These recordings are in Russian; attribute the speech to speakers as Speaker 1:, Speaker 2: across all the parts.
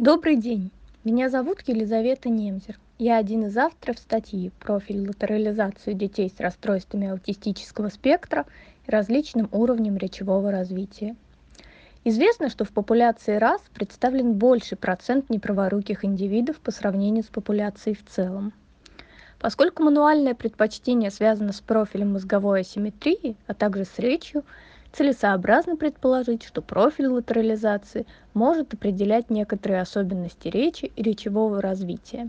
Speaker 1: Добрый день. Меня зовут Елизавета Немзер. Я один из авторов статьи «Профиль латерализации детей с расстройствами аутистического спектра и различным уровнем речевого развития». Известно, что в популяции рас представлен больший процент неправоруких индивидов по сравнению с популяцией в целом. Поскольку мануальное предпочтение связано с профилем мозговой асимметрии, а также с речью, целесообразно предположить, что профиль латерализации может определять некоторые особенности речи и речевого развития.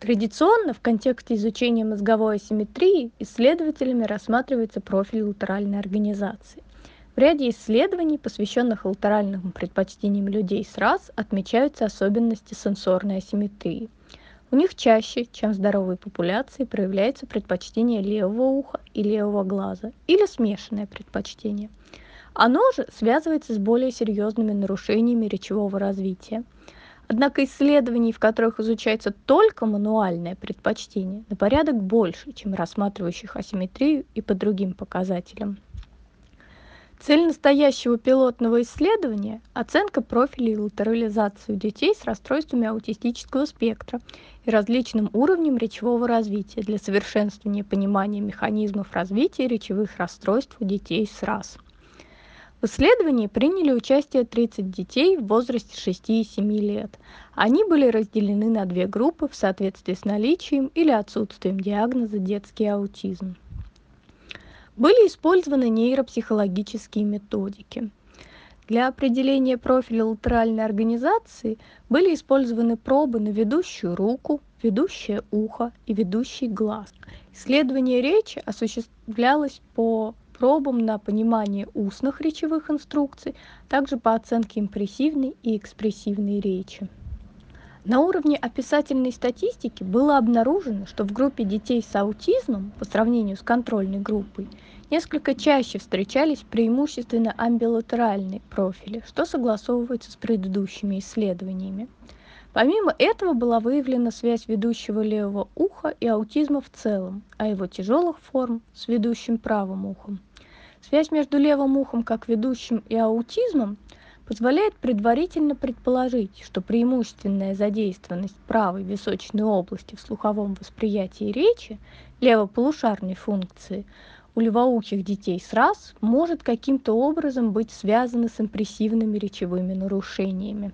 Speaker 1: Традиционно в контексте изучения мозговой асимметрии исследователями рассматривается профиль латеральной организации. В ряде исследований, посвященных латеральным предпочтениям людей с рас, отмечаются особенности сенсорной асимметрии – у них чаще, чем в здоровой популяции, проявляется предпочтение левого уха и левого глаза или смешанное предпочтение. Оно же связывается с более серьезными нарушениями речевого развития. Однако исследований, в которых изучается только мануальное предпочтение, на порядок больше, чем рассматривающих асимметрию и по другим показателям. Цель настоящего пилотного исследования – оценка профилей латерализации у детей с расстройствами аутистического спектра и различным уровнем речевого развития для совершенствования понимания механизмов развития речевых расстройств у детей с РАС. В исследовании приняли участие 30 детей в возрасте 6 и 7 лет. Они были разделены на две группы в соответствии с наличием или отсутствием диагноза детский аутизм были использованы нейропсихологические методики. Для определения профиля латеральной организации были использованы пробы на ведущую руку, ведущее ухо и ведущий глаз. Исследование речи осуществлялось по пробам на понимание устных речевых инструкций, также по оценке импрессивной и экспрессивной речи. На уровне описательной статистики было обнаружено, что в группе детей с аутизмом по сравнению с контрольной группой несколько чаще встречались преимущественно амбилатеральные профили, что согласовывается с предыдущими исследованиями. Помимо этого была выявлена связь ведущего левого уха и аутизма в целом, а его тяжелых форм с ведущим правым ухом. Связь между левым ухом как ведущим и аутизмом позволяет предварительно предположить, что преимущественная задействованность правой височной области в слуховом восприятии речи, левополушарной функции, у левоухих детей с РАС может каким-то образом быть связана с импрессивными речевыми нарушениями.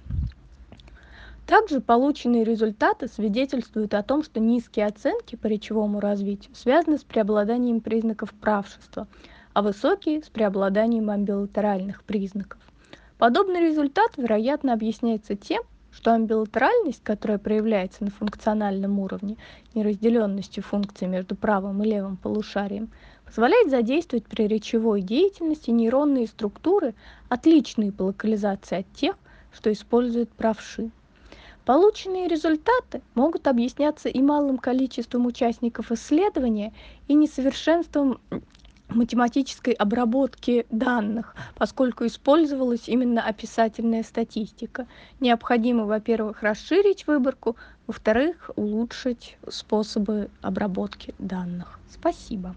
Speaker 1: Также полученные результаты свидетельствуют о том, что низкие оценки по речевому развитию связаны с преобладанием признаков правшества, а высокие – с преобладанием амбилатеральных признаков. Подобный результат, вероятно, объясняется тем, что амбилатеральность, которая проявляется на функциональном уровне неразделенностью функций между правым и левым полушарием, позволяет задействовать при речевой деятельности нейронные структуры, отличные по локализации от тех, что используют правши. Полученные результаты могут объясняться и малым количеством участников исследования, и несовершенством математической обработки данных, поскольку использовалась именно описательная статистика. Необходимо, во-первых, расширить выборку, во-вторых, улучшить способы обработки данных. Спасибо.